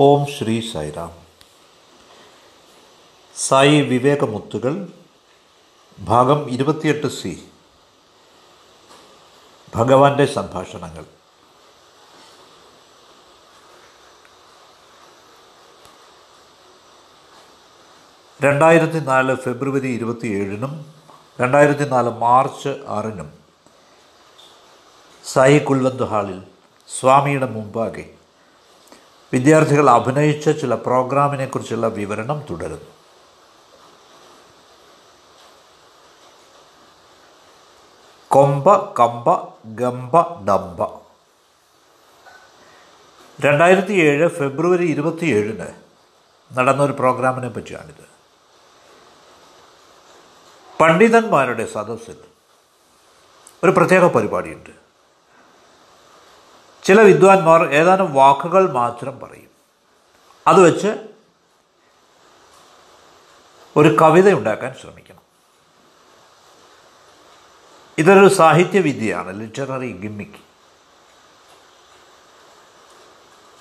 ഓം ശ്രീ സായിറാം സായി വിവേകമുത്തുകൾ ഭാഗം ഇരുപത്തിയെട്ട് സി. ഭഗവാന്റെ സംഭാഷണങ്ങൾ. രണ്ടായിരത്തി നാല് ഫെബ്രുവരി ഇരുപത്തിയേഴിനും രണ്ടായിരത്തി നാല് മാർച്ച് ആറിനും സായി കുൽവന്ത് ഹാളിൽ സ്വാമിയുടെ മുമ്പാകെ വിദ്യാർത്ഥികൾ അഭിനയിച്ച ചില പ്രോഗ്രാമിനെക്കുറിച്ചുള്ള വിവരണം തുടരുന്നു. കൊമ്പ കമ്പ ഗമ്പ ഡമ്പ. രണ്ടായിരത്തി ഏഴ് ഫെബ്രുവരി ഇരുപത്തിയേഴിന് നടന്നൊരു പ്രോഗ്രാമിനെ പറ്റിയാണിത്. പണ്ഡിതന്മാരുടെ സദസ്സിൽ ഒരു പ്രത്യേക പരിപാടിയുണ്ട്. ചില വിദ്വാൻമാർ ഏതാനും വാക്കുകൾ മാത്രം പറയും. അത് വെച്ച് ഒരു കവിത ഉണ്ടാക്കാൻ ശ്രമിക്കണം. ഇതൊരു സാഹിത്യവിദ്യയാണ് ലിറ്റററി ഗിമ്മിക്ക്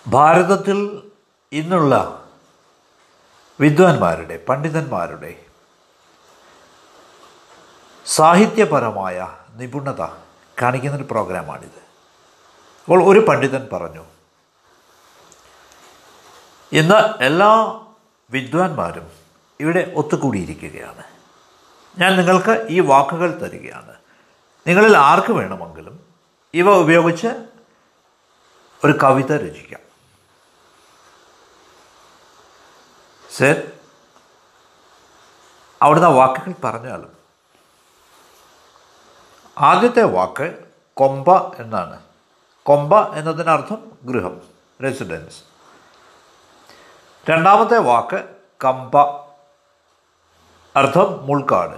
ഭാരതത്തിൽ ഇന്നുള്ള വിദ്വാൻമാരുടെ പണ്ഡിതന്മാരുടെ സാഹിത്യപരമായ നിപുണത കാണിക്കുന്നൊരു പ്രോഗ്രാമാണിത്. അപ്പോൾ ഒരു പണ്ഡിതൻ പറഞ്ഞു ഇന്ന് എല്ലാ വിദ്വാൻമാരും ഇവിടെ ഒത്തുകൂടിയിരിക്കുകയാണ്. ഞാൻ നിങ്ങൾക്ക് ഈ വാക്കുകൾ തരികയാണ്. നിങ്ങളിൽ ആർക്ക് വേണമെങ്കിലും ഇവ ഉപയോഗിച്ച് ഒരു കവിത രചിക്കാം. സർ അവിടുന്ന് വാക്കുകൾ പറഞ്ഞാലും ആദ്യത്തെ വാക്ക് കൊമ്പ എന്നാണ്. കൊമ്പ എന്നതിനർത്ഥം ഗൃഹം. റെസിഡൻസ് രണ്ടാമത്തെ വാക്ക് കമ്പ. അർത്ഥം മുൾക്കാട്.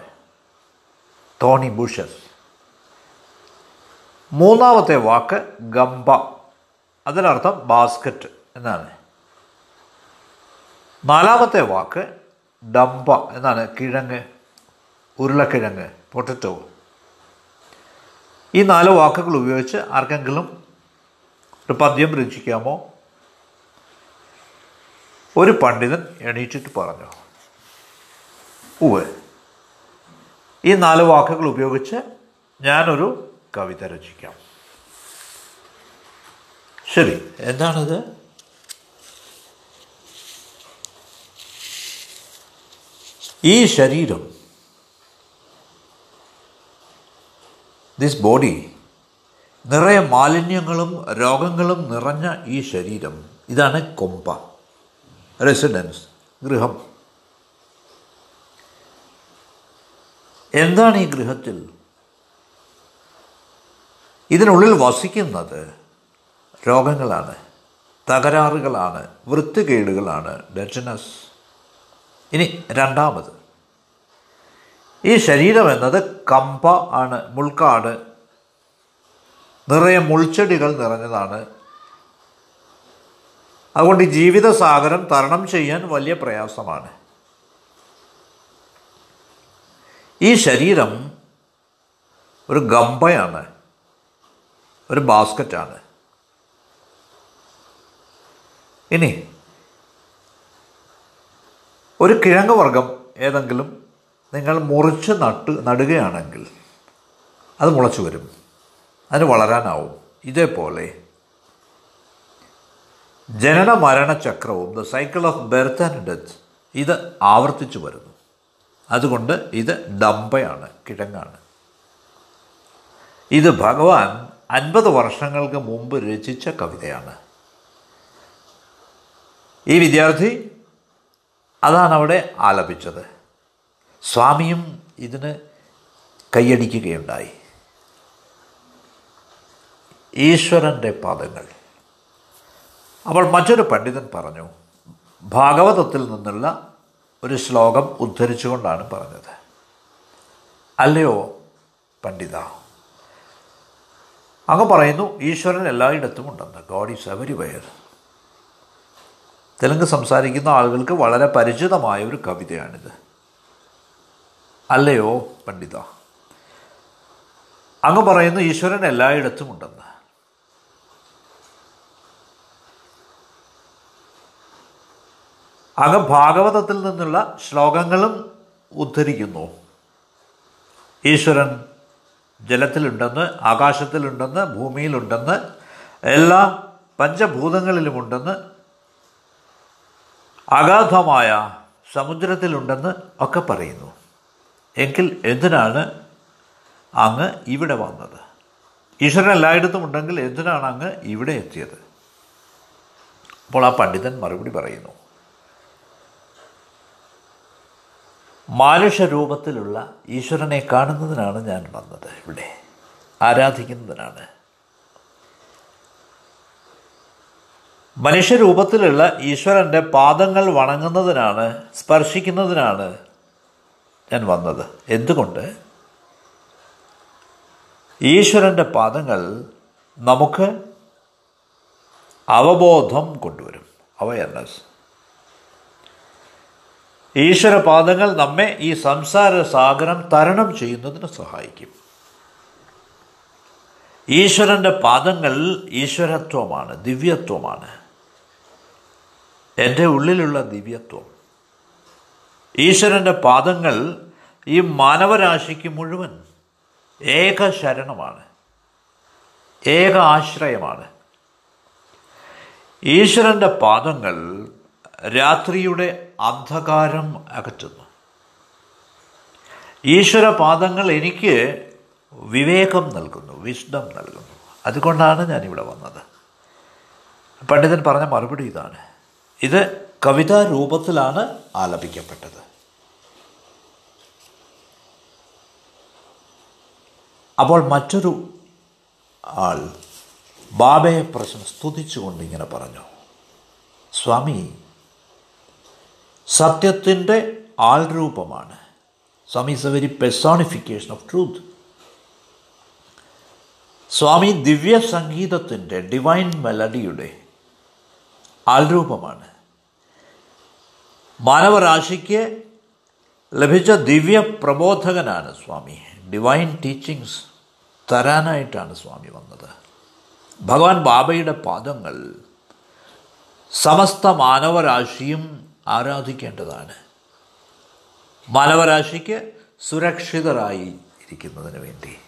തോണി ബുഷസ് മൂന്നാമത്തെ വാക്ക് ഗമ്പ. അതിനർത്ഥം ബാസ്ക്കറ്റ് എന്നാണ്. നാലാമത്തെ വാക്ക് ഡമ്പ എന്നാണ്. കിഴങ്ങ് ഉരുളക്കിഴങ്ങ് പൊട്ടറ്റോ ഈ നാല് വാക്കുകൾ ഉപയോഗിച്ച് ആർക്കെങ്കിലും ഒരു പദ്യം രചിക്കാമോ? ഒരു പണ്ഡിതൻ എണീറ്റിട്ട് പറഞ്ഞു ഉവ് ഈ നാല് വാക്കുകൾ ഉപയോഗിച്ച് ഞാനൊരു കവിത രചിക്കാം. ശരി എന്താണത്? ഈ ശരീരം ദിസ് ബോഡി നിറയെ മാലിന്യങ്ങളും രോഗങ്ങളും നിറഞ്ഞ ഈ ശരീരം. ഇതാണ് കൊമ്പ. റെസിഡൻസ് ഗൃഹം. എന്താണ് ഈ ഗൃഹത്തിൽ? ഇതിനുള്ളിൽ വസിക്കുന്നത് രോഗങ്ങളാണ്. തകരാറുകളാണ്. വൃത്തികേടുകളാണ്. ഡെറ്റനസ് ഇനി രണ്ടാമത്. ഈ ശരീരം എന്നത് കമ്പ ആണ് മുൾക്കാട് നിറയെ മുൾച്ചെടികൾ നിറഞ്ഞതാണ്. അതുകൊണ്ട് ജീവിതസാഗരം തരണം ചെയ്യാൻ വലിയ പ്രയാസമാണ്. ഈ ശരീരം ഒരു ഗമ്പയാണ് ഒരു ബാസ്ക്കറ്റാണ്. ഇനി ഒരു കിഴങ്ങ് വർഗം ഏതെങ്കിലും നിങ്ങൾ മുറിച്ച് നട്ട് നടുകയാണെങ്കിൽ അത് മുളച്ചു വരും. അതിന് വളരാനാവും. ഇതേപോലെ ജനന മരണ ചക്രവും the cycle of birth and death ഇത് ആവർത്തിച്ചു വരുന്നു. അതുകൊണ്ട് ഇത് ഡമ്പയാണ് കിഴങ്ങാണ്. ഇത് ഭഗവാൻ അൻപത് വർഷങ്ങൾക്ക് മുമ്പ് രചിച്ച കവിതയാണ്. ഈ വിദ്യാർത്ഥി അതാണ് അവിടെ ആലപിച്ചത്. സ്വാമിയും ഇതിന് കൈയടിക്കുകയുണ്ടായി. ഈശ്വരന്റെ പാദങ്ങൾ. അപ്പോൾ മറ്റൊരു പണ്ഡിതൻ പറഞ്ഞു ഭാഗവതത്തിൽ നിന്നുള്ള ഒരു ശ്ലോകം ഉദ്ധരിച്ചുകൊണ്ടാണ് പറഞ്ഞത്. അല്ലയോ പണ്ഡിത അങ്ങ് പറയുന്നു ഈശ്വരൻ എല്ലായിടത്തും ഉണ്ടെന്ന്. God is everywhere Telugu സംസാരിക്കുന്ന ആളുകൾക്ക് വളരെ പരിചിതമായ ഒരു കവിതയാണിത്. അല്ലയോ പണ്ഡിത അങ്ങ് പറയുന്നു ഈശ്വരൻ എല്ലായിടത്തും ഉണ്ടെന്ന്. അങ്ങ് ഭാഗവതത്തിൽ നിന്നുള്ള ശ്ലോകങ്ങളും ഉദ്ധരിക്കുന്നു. ഈശ്വരൻ ജലത്തിലുണ്ടെന്ന് ആകാശത്തിലുണ്ടെന്ന് ഭൂമിയിലുണ്ടെന്ന് എല്ലാ പഞ്ചഭൂതങ്ങളിലുമുണ്ടെന്ന് അഗാധമായ സമുദ്രത്തിലുണ്ടെന്ന് ഒക്കെ പറയുന്നു. എങ്കിൽ എന്തിനാണ് അങ്ങ് ഇവിടെ വന്നത്? ഈശ്വരൻ എല്ലായിടത്തും ഉണ്ടെങ്കിൽ എന്തിനാണ് അങ്ങ് ഇവിടെ എത്തിയത്? അപ്പോൾ ആ പണ്ഡിതൻ മറുപടി പറയുന്നു. മാനുഷരൂപത്തിലുള്ള ഈശ്വരനെ കാണുന്നതിനാണ് ഞാൻ വന്നത് ഇവിടെ. ആരാധിക്കുന്നതിനാണ്. മനുഷ്യരൂപത്തിലുള്ള ഈശ്വരന്റെ പാദങ്ങൾ വണങ്ങുന്നതിനാണ് സ്പർശിക്കുന്നതിനാണ് ഞാൻ വന്നത്. എന്തുകൊണ്ട്? ഈശ്വരന്റെ പാദങ്ങൾ നമുക്ക് അവബോധം കൊണ്ടുവരും. അവയർനെസ്. ഈശ്വരപാദങ്ങൾ നമ്മെ ഈ സംസാര സാഗരം തരണം ചെയ്യുന്നതിന് സഹായിക്കും. ഈശ്വരന്റെ പാദങ്ങൾ ഈശ്വരത്വമാണ് ദിവ്യത്വമാണ്. എന്റെ ഉള്ളിലുള്ള ദിവ്യത്വം. ഈശ്വരന്റെ പാദങ്ങൾ ഈ മാനവരാശിക്ക് മുഴുവൻ ഏക ശരണമാണ് ഏക ആശ്രയമാണ്. ഈശ്വരന്റെ പാദങ്ങൾ രാത്രിയുടെ അന്ധകാരം അകറ്റുന്നു. ഈശ്വരപാദങ്ങൾ എനിക്ക് വിവേകം നൽകുന്നു വിഷ്ണം നൽകുന്നു. അതുകൊണ്ടാണ് ഞാനിവിടെ വന്നത്. പണ്ഡിതൻ പറഞ്ഞ മറുപടി ഇതാണ്. ഇത് കവിതാ രൂപത്തിലാണ് ആലപിക്കപ്പെട്ടത്. അപ്പോൾ മറ്റൊരു ആൾ ബാബയെ പ്രശ്നം സ്തുതിച്ചുകൊണ്ട് ഇങ്ങനെ പറഞ്ഞു. സ്വാമി സത്യത്തിന്റെ ആൾരൂപമാണ്. Swami is a very personification of truth Swami ദിവ്യ സംഗീതത്തിന്റെ ഡിവൈൻ മെലഡിയുടെ ആൾരൂപമാണ്. മാനവരാശിക്ക് ലഭിച്ച ദിവ്യ പ്രബോധകനാണ് സ്വാമി. ഡിവൈൻ ടീച്ചിങ്സ് തരാനായിട്ടാണ് സ്വാമി വന്നത്. ഭഗവാൻ ബാബയുടെ പാദങ്ങൾ സമസ്ത മാനവരാശിയും ആരാധിക്കേണ്ടതാണ്. മാനവരാശിക്ക് സുരക്ഷിതരായി ഇരിക്കുന്നതിന് വേണ്ടി.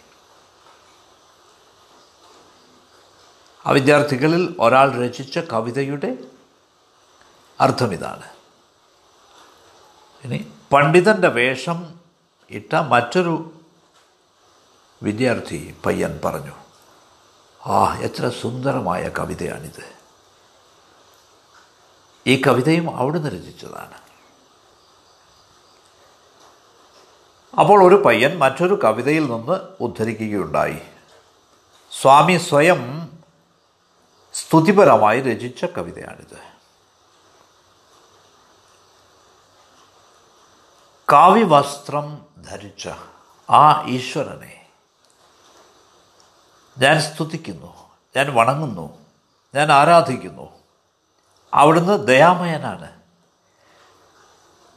ആ വിദ്യാർത്ഥികളിൽ ഒരാൾ രചിച്ച കവിതയുടെ അർത്ഥം ഇതാണ് ഇനി പണ്ഡിതന്റെ വേഷം ഇട്ട മറ്റൊരു വിദ്യാർത്ഥി പയ്യൻ പറഞ്ഞു ആ എത്ര സുന്ദരമായ കവിതയാണിത്. ഈ കവിതയും അവിടുന്ന് രചിച്ചതാണ്. അപ്പോൾ ഒരു പയ്യൻ മറ്റൊരു കവിതയിൽ നിന്ന് ഉദ്ധരിക്കുകയുണ്ടായി. സ്വാമി സ്വയം സ്തുതിപരമായി രചിച്ച കവിതയാണിത്. കാവ്യവസ്ത്രം ധരിച്ച ആ ഈശ്വരനെ ഞാൻ സ്തുതിക്കുന്നു ഞാൻ വണങ്ങുന്നു ഞാൻ ആരാധിക്കുന്നു അവിടുന്ന് ദയാമയനാണ്.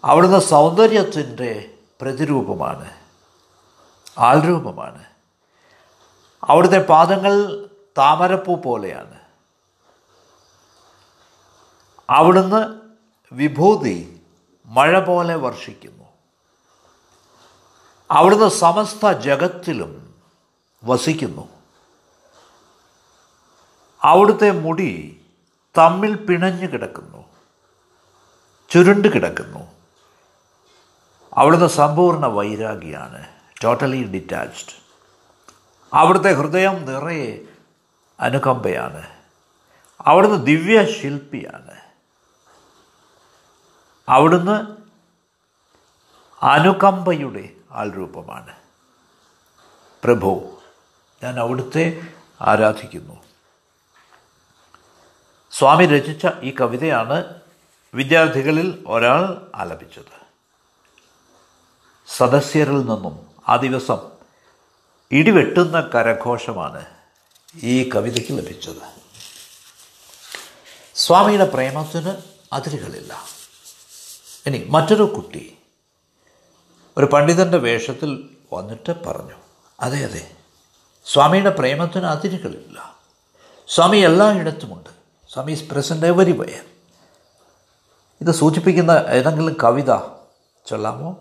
അവിടുന്ന് സൗന്ദര്യത്തിന്റെ പ്രതിരൂപമാണ്. ആൾരൂപമാണ്. അവിടുത്തെ പാദങ്ങൾ താമരപ്പൂ പോലെയാണ്. അവിടുന്ന് വിഭൂതി മഴ പോലെ വർഷിക്കുന്നു. അവിടുന്ന് സമസ്ത ജഗത്തിലും വസിക്കുന്നു. അവിടുത്തെ മുടി തമ്മിൽ പിണഞ്ഞു കിടക്കുന്നു. ചുരുണ്ട് കിടക്കുന്നു. അവിടുന്ന് സമ്പൂർണ വൈരാഗിയാണ്. ടോട്ടലി ഡിറ്റാച്ച്ഡ് അവിടുത്തെ ഹൃദയം നിറയെ അനുകമ്പയാണ്. അവിടുന്ന് ദിവ്യ ശില്പിയാണ് അവിടുന്ന് അനുകമ്പയുടെ ആൾരൂപമാണ്. പ്രഭു ഞാൻ അവിടുത്തെ ആരാധിക്കുന്നു. സ്വാമി രചിച്ച ഈ കവിതയാണ് വിദ്യാർത്ഥികളിൽ ഒരാൾ ആലപിച്ചത്. സദസ്യരിൽ നിന്നും ആ ദിവസം ഇടിവെട്ടുന്ന കരഘോഷമാണ് ഈ കവിതയ്ക്ക് ലഭിച്ചത്. സ്വാമിയുടെ പ്രേമത്തിന് അതിരുകളില്ല. ഇനി മറ്റൊരു കുട്ടി ഒരു പണ്ഡിതന്റെ വേഷത്തിൽ വന്നിട്ട് പറഞ്ഞു അതെ അതെ സ്വാമിയുടെ പ്രേമത്തിന് അതിരുകളില്ല. സ്വാമി എല്ലായിടത്തുമുണ്ട്. Swami is present everywhere ഇത് സൂചിപ്പിക്കുന്ന ഏതെങ്കിലും കവിത ചൊല്ലാമോ?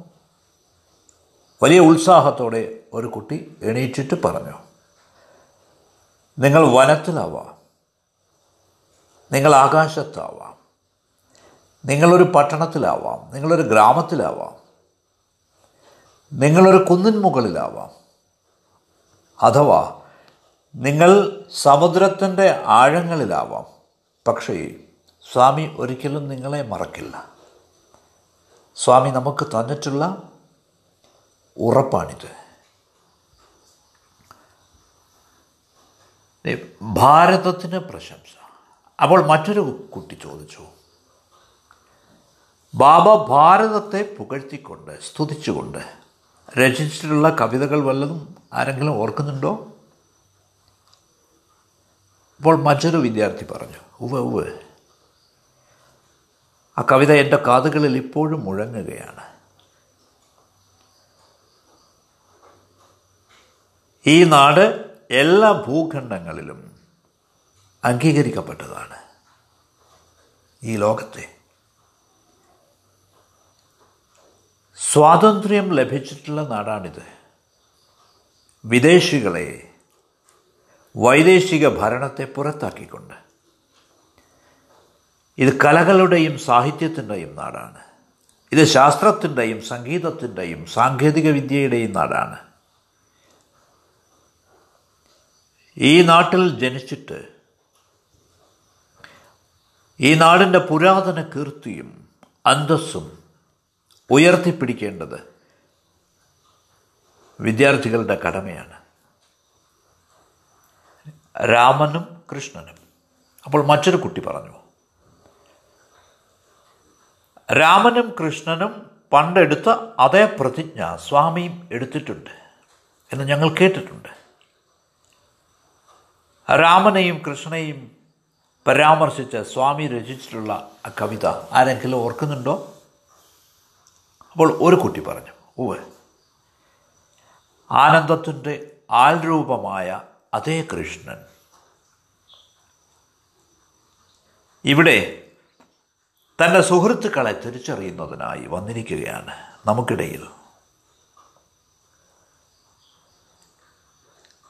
വലിയ ഉത്സാഹത്തോടെ ഒരു കുട്ടി എണീറ്റിട്ട് പറഞ്ഞു നിങ്ങൾ വനത്തിലാവാം. നിങ്ങൾ ആകാശത്താവാം. നിങ്ങളൊരു പട്ടണത്തിലാവാം. നിങ്ങളൊരു ഗ്രാമത്തിലാവാം. നിങ്ങളൊരു കുന്നിൻ മുകളിലാവാം. അഥവാ നിങ്ങൾ സമുദ്രത്തിന്റെ ആഴങ്ങളിലാവാം. പക്ഷേ സ്വാമി ഒരിക്കലും നിങ്ങളെ മറക്കില്ല. സ്വാമി നമുക്ക് തന്നിട്ടുള്ള ഉറപ്പാണിത്. ഭാരതത്തിന് പ്രശംസ. അപ്പോൾ മറ്റൊരു കുട്ടി ചോദിച്ചു. ബാബ ഭാരതത്തെ പുകഴ്ത്തിക്കൊണ്ട് സ്തുതിച്ചുകൊണ്ട് രചിച്ചിട്ടുള്ള കവിതകൾ വല്ലതും ആരെങ്കിലും ഓർക്കുന്നുണ്ടോ? അപ്പോൾ മറ്റൊരു വിദ്യാർത്ഥി പറഞ്ഞു ഉവ്വ് ഉവ്വ്. ആ കവിത എന്റെ കാതുകളിൽ ഇപ്പോഴും മുഴങ്ങുകയാണ്. ഈ നാട് എല്ലാ ഭൂഖണ്ഡങ്ങളിലും അംഗീകരിക്കപ്പെട്ടതാണ്. ഈ ലോകത്തെ സ്വാതന്ത്ര്യം ലഭിച്ചിട്ടുള്ള നാടാണിത്. വിദേശികളെ വൈദേശിക ഭരണത്തെ പുറത്താക്കിക്കൊണ്ട്. ഇത് കലകളുടെയും സാഹിത്യത്തിന്റെയും നാടാണ്. ഇത് ശാസ്ത്രത്തിന്റെയും സംഗീതത്തിന്റെയും സാങ്കേതിക വിദ്യയുടെയും നാടാണ്. ഈ നാട്ടിൽ ജനിച്ചിട്ട് ഈ നാടിന്റെ പുരാതന കീർത്തിയും അന്തസ്സും ഉയർത്തിപ്പിടിക്കേണ്ടത് വിദ്യാർത്ഥികളുടെ കടമയാണ്. രാമനും കൃഷ്ണനും. അപ്പോൾ മറ്റൊരു കുട്ടി പറഞ്ഞു. രാമനും കൃഷ്ണനും പണ്ടെടുത്ത അതേ പ്രതിജ്ഞ സ്വാമിയും എടുത്തിട്ടുണ്ട് എന്ന് ഞങ്ങൾ കേട്ടിട്ടുണ്ട്. രാമനെയും കൃഷ്ണനെയും പരാമർശിച്ച് സ്വാമി രചിച്ചിട്ടുള്ള ആ കവിത ആരെങ്കിലും ഓർക്കുന്നുണ്ടോ? അപ്പോൾ ഒരു കുട്ടി പറഞ്ഞു. ഓ ആനന്ദത്തിന്റെ ആൽരൂപമായ അതേ കൃഷ്ണൻ. ഇവിടെ തന്റെ സുഹൃത്തുക്കളെ തിരിച്ചറിയുന്നതിനായി വന്നിരിക്കുകയാണ്. നമുക്കിടയിൽ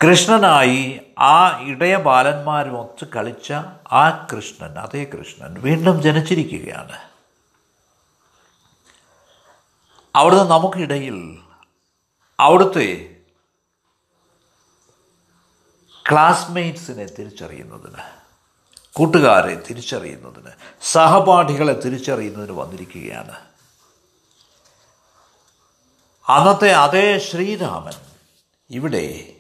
കൃഷ്ണനായി ആ ഇടയ ബാലന്മാരുമൊത്ത് കളിച്ച ആ കൃഷ്ണൻ അതേ കൃഷ്ണൻ വീണ്ടും ജനിച്ചിരിക്കുകയാണ്. അവിടുന്ന് നമുക്കിടയിൽ അവിടുത്തെ ക്ലാസ്മേറ്റ്സിനെ തിരിച്ചറിയുന്നതിന് കൂട്ടുകാരെ തിരിച്ചറിയുന്നതിന് സഹപാഠികളെ തിരിച്ചറിയുന്നതിന് വന്നിരിക്കുകയാണ്. അന്നത്തെ അതേ ശ്രീരാമൻ ഇവിടെ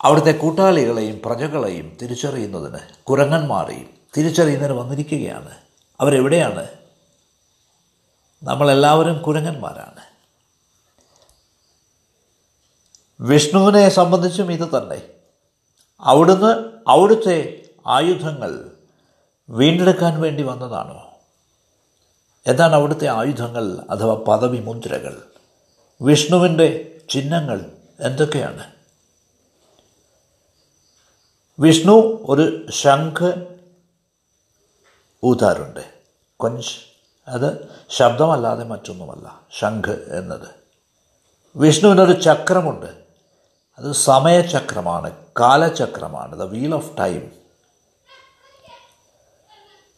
അവിടുത്തെ കൂട്ടാളികളെയും പ്രജകളെയും തിരിച്ചറിയുന്നതിന് കുരങ്ങന്മാരെയും തിരിച്ചറിയുന്നതിന് വന്നിരിക്കുകയാണ്. അവരെവിടെയാണ്? നമ്മളെല്ലാവരും കുരങ്ങന്മാരാണ്. വിഷ്ണുവിനെ സംബന്ധിച്ചും ഇത് തന്നെ. അവിടുന്ന് അവിടുത്തെ ആയുധങ്ങൾ വീണ്ടെടുക്കാൻ വേണ്ടി വന്നതാണോ? എന്താണ് അവിടുത്തെ ആയുധങ്ങൾ അഥവാ പദവി മുദ്രകൾ? വിഷ്ണുവിന്റെ ചിഹ്നങ്ങൾ എന്തൊക്കെയാണ്? വിഷ്ണു ഒരു ശംഖ് ഊതാറുണ്ട് കൊഞ്ച്. അത് ശബ്ദമല്ലാതെ മറ്റൊന്നുമല്ല. ശംഖ് എന്നത്. വിഷ്ണുവിനൊരു ചക്രമുണ്ട്. അത് സമയചക്രമാണ് കാലചക്രമാണ്. ദ വീൽ ഓഫ് ടൈം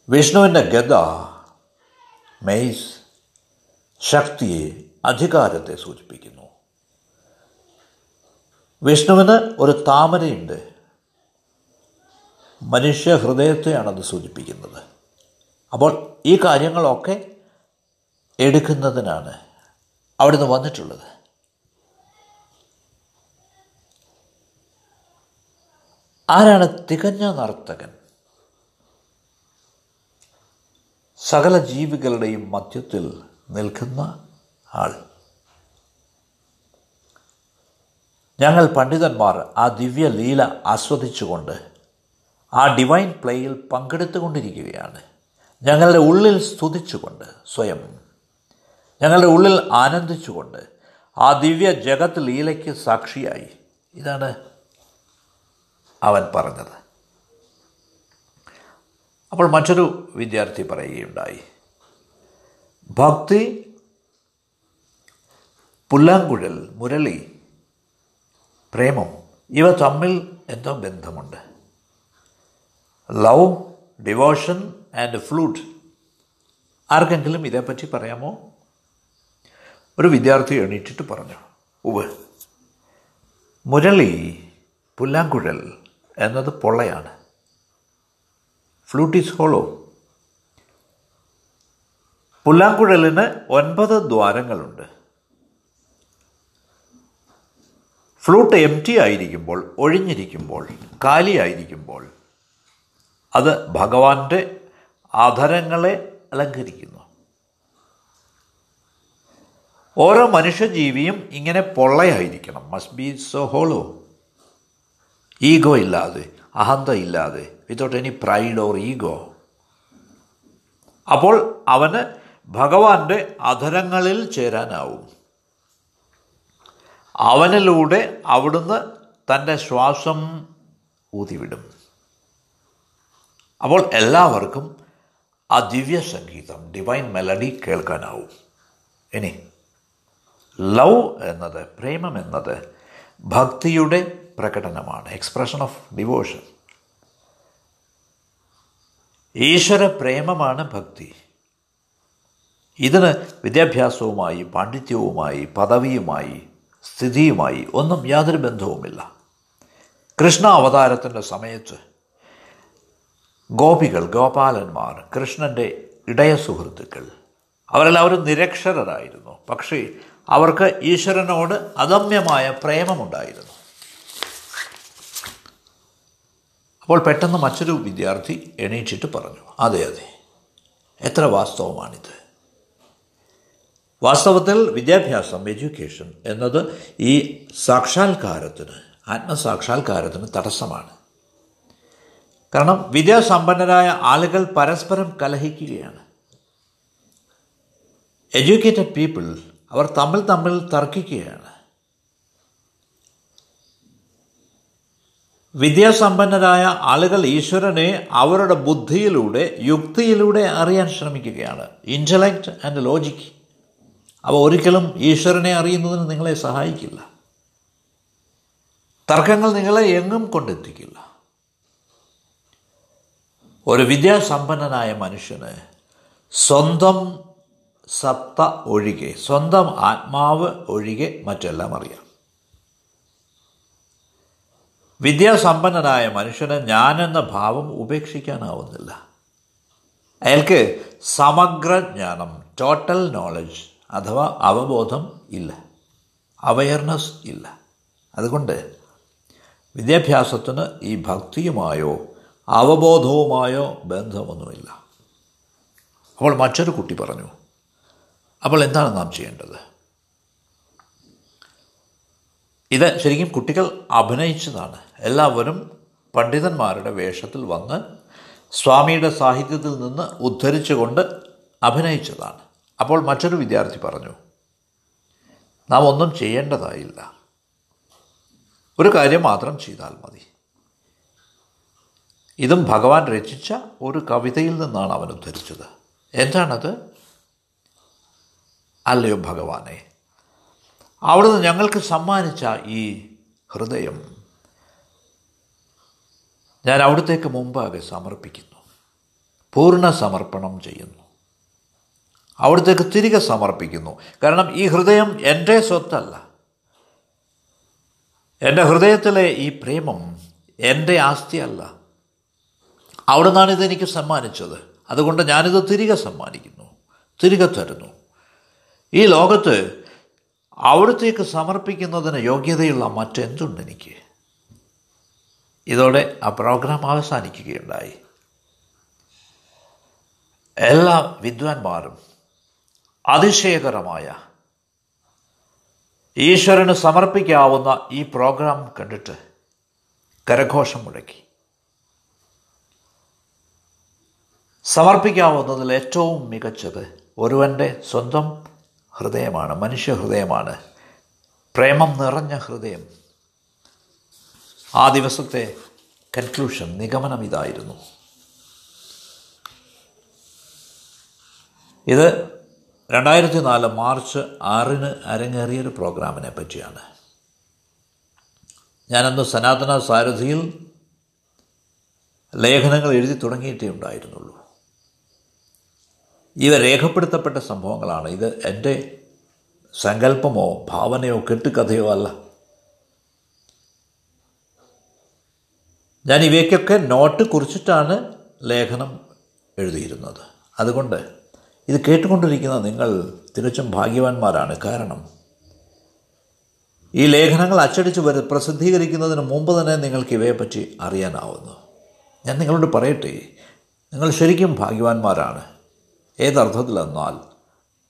വിഷ്ണുവിന്റെ ഗത മെയ്സ് ശക്തിയെ അധികാരത്തെ സൂചിപ്പിക്കുന്നു. വിഷ്ണുവിന് ഒരു താമരയുണ്ട്. മനുഷ്യ ഹൃദയത്തെയാണത് സൂചിപ്പിക്കുന്നത്. അപ്പോൾ ഈ കാര്യങ്ങളൊക്കെ എടുക്കുന്നതിനാണ് അവിടുന്ന് വന്നിട്ടുള്ളത്. ആരാണ് തികഞ്ഞ നർത്തകൻ? സകല ജീവികളുടെയും മധ്യത്തിൽ നിൽക്കുന്ന ആൾ. ഞങ്ങൾ പണ്ഡിതന്മാർ ആ ദിവ്യ ലീല ആസ്വദിച്ചുകൊണ്ട് ആ ഡിവൈൻ പ്ലേയിൽ പങ്കെടുത്തുകൊണ്ടിരിക്കുകയാണ്. ഞങ്ങളുടെ ഉള്ളിൽ സ്തുതിച്ചുകൊണ്ട് സ്വയം. ഞങ്ങളുടെ ഉള്ളിൽ ആനന്ദിച്ചുകൊണ്ട് ആ ദിവ്യ ജഗത്ത് ലീലയ്ക്ക് സാക്ഷിയായി. ഇതാണ് അവൻ പറഞ്ഞത്. അപ്പോൾ മറ്റൊരു വിദ്യാർത്ഥി പറയുകയുണ്ടായി. ഭക്തി പുല്ലാങ്കുഴൽ മുരളി പ്രേമം ഇവ തമ്മിൽ എന്തോ ബന്ധമുണ്ട്. Love devotion and flute. ആർക്കെങ്കിലും ഇതേപ്പറ്റി പറയാമോ? ഒരു വിദ്യാർത്ഥി എണീറ്റിട്ട് പറഞ്ഞു. ഉവ് മുരളി പുല്ലാങ്കുഴൽ എന്നത് പൊള്ളയാണ്. ഫ്ലൂട്ടിസ് ഹോളോ പുല്ലാങ്കുഴലിന് ഒൻപത് ദ്വാരങ്ങളുണ്ട്. ഫ്ലൂട്ട് എം ടി ആയിരിക്കുമ്പോൾ ഒഴിഞ്ഞിരിക്കുമ്പോൾ കാലിയായിരിക്കുമ്പോൾ അത് ഭഗവാന്റെ ആധരങ്ങളെ അലങ്കരിക്കുന്നു. ഓരോ മനുഷ്യജീവിയും ഇങ്ങനെ പൊള്ളയായിരിക്കണം. Must be so hollow ego ഇല്ലാതെ അഹന്ത ഇല്ലാതെ without any pride or ego അപ്പോൾ അവന് ഭഗവാന്റെ അധരങ്ങളിൽ ചേരാനാവും. അവനിലൂടെ അവിടുന്ന് തന്റെ ശ്വാസം ഊതിവിടും. അപ്പോൾ എല്ലാവർക്കും ആ ദിവ്യ സംഗീതം ഡിവൈൻ മെലഡി കേൾക്കാനാവും. ഇനി ലവ് എന്നത് പ്രേമം എന്നത് ഭക്തിയുടെ പ്രകടനമാണ്. എക്സ്പ്രഷൻ ഓഫ് ഡിവോഷൻ ഈശ്വര പ്രേമമാണ് ഭക്തി. ഇതിന് വിദ്യാഭ്യാസവുമായി പാണ്ഡിത്യവുമായി പദവിയുമായി സ്ഥിതിയുമായി ഒന്നും യാതൊരു ബന്ധവുമില്ല. കൃഷ്ണ അവതാരത്തിന്റെ സമയത്ത് ഗോപികൾ ഗോപാലന്മാർ കൃഷ്ണന്റെ ഇടയ സുഹൃത്തുക്കൾ അവരെല്ലാവരും നിരക്ഷരരായിരുന്നു. പക്ഷേ അവർക്ക് ഈശ്വരനോട് അദമ്യമായ പ്രേമമുണ്ടായിരുന്നു. അപ്പോൾ പെട്ടെന്ന് മറ്റൊരു വിദ്യാർത്ഥി എണീച്ചിട്ട് പറഞ്ഞു അതെ അതെ. എത്ര വാസ്തവമാണിത്? വാസ്തവത്തിൽ വിദ്യാഭ്യാസം എഡ്യൂക്കേഷൻ എന്നത് ഈ സാക്ഷാത്കാരത്തിന് ആത്മസാക്ഷാത്കാരത്തിന് തടസ്സമാണ്. കാരണം വിദ്യാസമ്പന്നരായ ആളുകൾ പരസ്പരം കലഹിക്കുകയാണ്. എഡ്യൂക്കേറ്റഡ് പീപ്പിൾ അവർ തമ്മിൽ തമ്മിൽ തർക്കിക്കുകയാണ്. വിദ്യാസമ്പന്നരായ ആളുകൾ ഈശ്വരനെ അവരുടെ ബുദ്ധിയിലൂടെ യുക്തിയിലൂടെ അറിയാൻ ശ്രമിക്കുകയാണ്. ഇന്റലക്റ്റ് ആൻഡ് ലോജിക് അവ ഒരിക്കലും ഈശ്വരനെ അറിയുന്നതിന് നിങ്ങളെ സഹായിക്കില്ല. തർക്കങ്ങൾ നിങ്ങളെ എങ്ങും കൊണ്ടെത്തിക്കില്ല. ഒരു വിദ്യാസമ്പന്നനായ മനുഷ്യന് സ്വന്തം സത്ത ഒഴികെ സ്വന്തം ആത്മാവ് ഒഴികെ മറ്റെല്ലാം അറിയാം. വിദ്യാസമ്പന്നനായ മനുഷ്യന് ഞാനെന്ന ഭാവം ഉപേക്ഷിക്കാനാവുന്നില്ല. അയാൾക്ക് സമഗ്രജ്ഞാനം ടോട്ടൽ നോളജ് അഥവാ അവബോധം ഇല്ല. അവയർനെസ് ഇല്ല. അതുകൊണ്ട് വിദ്യാഭ്യാസത്തിന് ഈ ഭക്തിയുമായോ അവബോധവുമായോ ബന്ധമൊന്നുമില്ല. അപ്പോൾ മറ്റൊരു കുട്ടി പറഞ്ഞു അപ്പോൾ എന്താണ് നാം ചെയ്യേണ്ടത്? ഇത് ശരിക്കും കുട്ടികൾ അഭിനയിച്ചതാണ്. എല്ലാവരും പണ്ഡിതന്മാരുടെ വേഷത്തിൽ വന്ന് സ്വാമിയുടെ സാഹിത്യത്തിൽ നിന്ന് ഉദ്ധരിച്ചുകൊണ്ട് അഭിനയിച്ചതാണ്. അപ്പോൾ മറ്റൊരു വിദ്യാർത്ഥി പറഞ്ഞു നാം ഒന്നും ചെയ്യേണ്ടതായില്ല. ഒരു കാര്യം മാത്രം ചെയ്താൽ മതി. ഇതും ഭഗവാൻ രചിച്ച ഒരു കവിതയിൽ നിന്നാണ് അവൻ ഉദ്ധരിച്ചത്. എന്താണത്? അല്ലയോ ഭഗവാനെ അവിടുന്ന് ഞങ്ങൾക്ക് സമ്മാനിച്ച ഈ ഹൃദയം ഞാൻ അവിടത്തേക്ക് മുമ്പാകെ സമർപ്പിക്കുന്നു. പൂർണ സമർപ്പണം ചെയ്യുന്നു. അവിടത്തേക്ക് തിരികെ സമർപ്പിക്കുന്നു. കാരണം ഈ ഹൃദയം എന്റെ സ്വത്തല്ല. എന്റെ ഹൃദയത്തിലെ ഈ പ്രേമം എന്റെ ആസ്തിയല്ല. അവിടുന്നാണ് ഇതെനിക്ക് സമ്മാനിച്ചത്. അതുകൊണ്ട് ഞാനിത് തിരികെ സമ്മാനിക്കുന്നു. തിരികെ തരുന്നു. ഈ ലോകത്ത് അവിടത്തേക്ക് സമർപ്പിക്കുന്നതിന് യോഗ്യതയുള്ള മറ്റെന്തുണ്ട് എനിക്ക്? ഇതോടെ ആ പ്രോഗ്രാം അവസാനിക്കുകയുണ്ടായി. എല്ലാ വിദ്വാൻമാരും അതിശയകരമായ ഈശ്വരന് സമർപ്പിക്കാവുന്ന ഈ പ്രോഗ്രാം കണ്ടിട്ട് കരഘോഷം മുഴക്കി. സമർപ്പിക്കാവുന്നതിൽ ഏറ്റവും മികച്ചത് ഒരുവന്റെ സ്വന്തം ഹൃദയമാണ് മനുഷ്യ ഹൃദയമാണ് പ്രേമം നിറഞ്ഞ ഹൃദയം. ആ ദിവസത്തെ കൺക്ലൂഷൻ നിഗമനം ഇതായിരുന്നു. ഇത് രണ്ടായിരത്തി നാല് മാർച്ച് ആറിന് അരങ്ങേറിയൊരു പ്രോഗ്രാമിനെ പറ്റിയാണ്. ഞാനന്ന് സനാതന സാരഥിയിൽ ലേഖനങ്ങൾ എഴുതി തുടങ്ങിയിട്ടേ ഉണ്ടായിരുന്നുള്ളൂ. ഇവ രേഖപ്പെടുത്തപ്പെട്ട സംഭവങ്ങളാണ്. ഇത് എന്റെ സങ്കല്പമോ ഭാവനയോ കെട്ടുകഥയോ അല്ല. ഞാൻ ഇവയ്ക്കൊക്കെ നോട്ട് കുറിച്ചിട്ടാണ് ലേഖനം എഴുതിയിരുന്നത്. അതുകൊണ്ട് ഇത് കേട്ടുകൊണ്ടിരിക്കുന്ന നിങ്ങൾ തികച്ചും ഭാഗ്യവാന്മാരാണ്. കാരണം ഈ ലേഖനങ്ങൾ അച്ചടിച്ച് വരു പ്രസിദ്ധീകരിക്കുന്നതിന് മുമ്പ് തന്നെ നിങ്ങൾക്ക് ഇവയെപ്പറ്റി അറിയാനാവുന്നു. ഞാൻ നിങ്ങളോട് പറയട്ടെ നിങ്ങൾ ശരിക്കും ഭാഗ്യവാന്മാരാണ്. ഏതർത്ഥത്തിലെന്നാൽ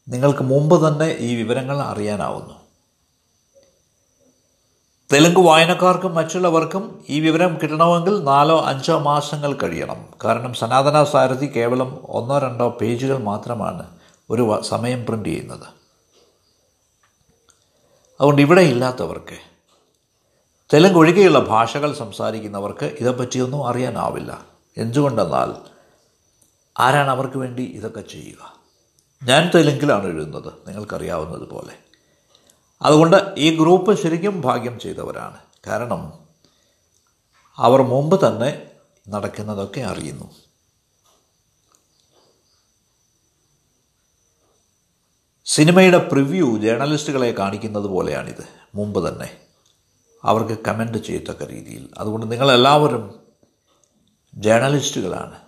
നിങ്ങൾക്ക് മുമ്പ് തന്നെ ഈ വിവരങ്ങൾ അറിയാനാവുന്നു. തെലുങ്ക് വായനക്കാർക്കും മറ്റുള്ളവർക്കും ഈ വിവരം കിട്ടണമെങ്കിൽ നാലോ അഞ്ചോ മാസങ്ങൾ കഴിയണം. കാരണം സനാതന സാരഥി കേവലം ഒന്നോ രണ്ടോ പേജുകൾ മാത്രമാണ് ഒരു സമയം പ്രിന്റ് ചെയ്യുന്നത്. അതുകൊണ്ട് ഇവിടെ ഇല്ലാത്തവർക്ക് തെലുങ്ക് ഒഴികെയുള്ള ഭാഷകൾ സംസാരിക്കുന്നവർക്ക് ഇതേപ്പറ്റിയൊന്നും അറിയാനാവില്ല. എന്തുകൊണ്ടെന്നാൽ ആരാണ് അവർക്ക് വേണ്ടി ഇതൊക്കെ ചെയ്യുക? ഞാൻ തെലുങ്കിലാണ് എഴുതുന്നത്. നിങ്ങൾക്കറിയാവുന്നതുപോലെ അതുകൊണ്ട് ഈ ഗ്രൂപ്പ് ശരിക്കും ഭാഗ്യം ചെയ്തവരാണ്. കാരണം അവർ മുമ്പ് തന്നെ നടക്കുന്നതൊക്കെ അറിയുന്നു. സിനിമയുടെ പ്രിവ്യൂ ജേർണലിസ്റ്റുകളെ കാണിക്കുന്നത് പോലെയാണിത്. മുമ്പ് തന്നെ. അവർക്ക് കമന്റ് ചെയ്യത്തക്ക രീതിയിൽ. അതുകൊണ്ട് നിങ്ങളെല്ലാവരും ജേർണലിസ്റ്റുകളാണ്.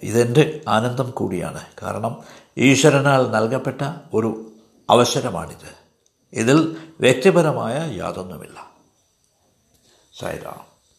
ഇതെന്റെ ആനന്ദം കൂടിയാണ്. കാരണം ഈശ്വരനാൽ നൽകപ്പെട്ട ഒരു അവസരമാണിത്. ഇതിൽ വ്യക്തിപരമായ യാതൊന്നുമില്ല. സായിരാം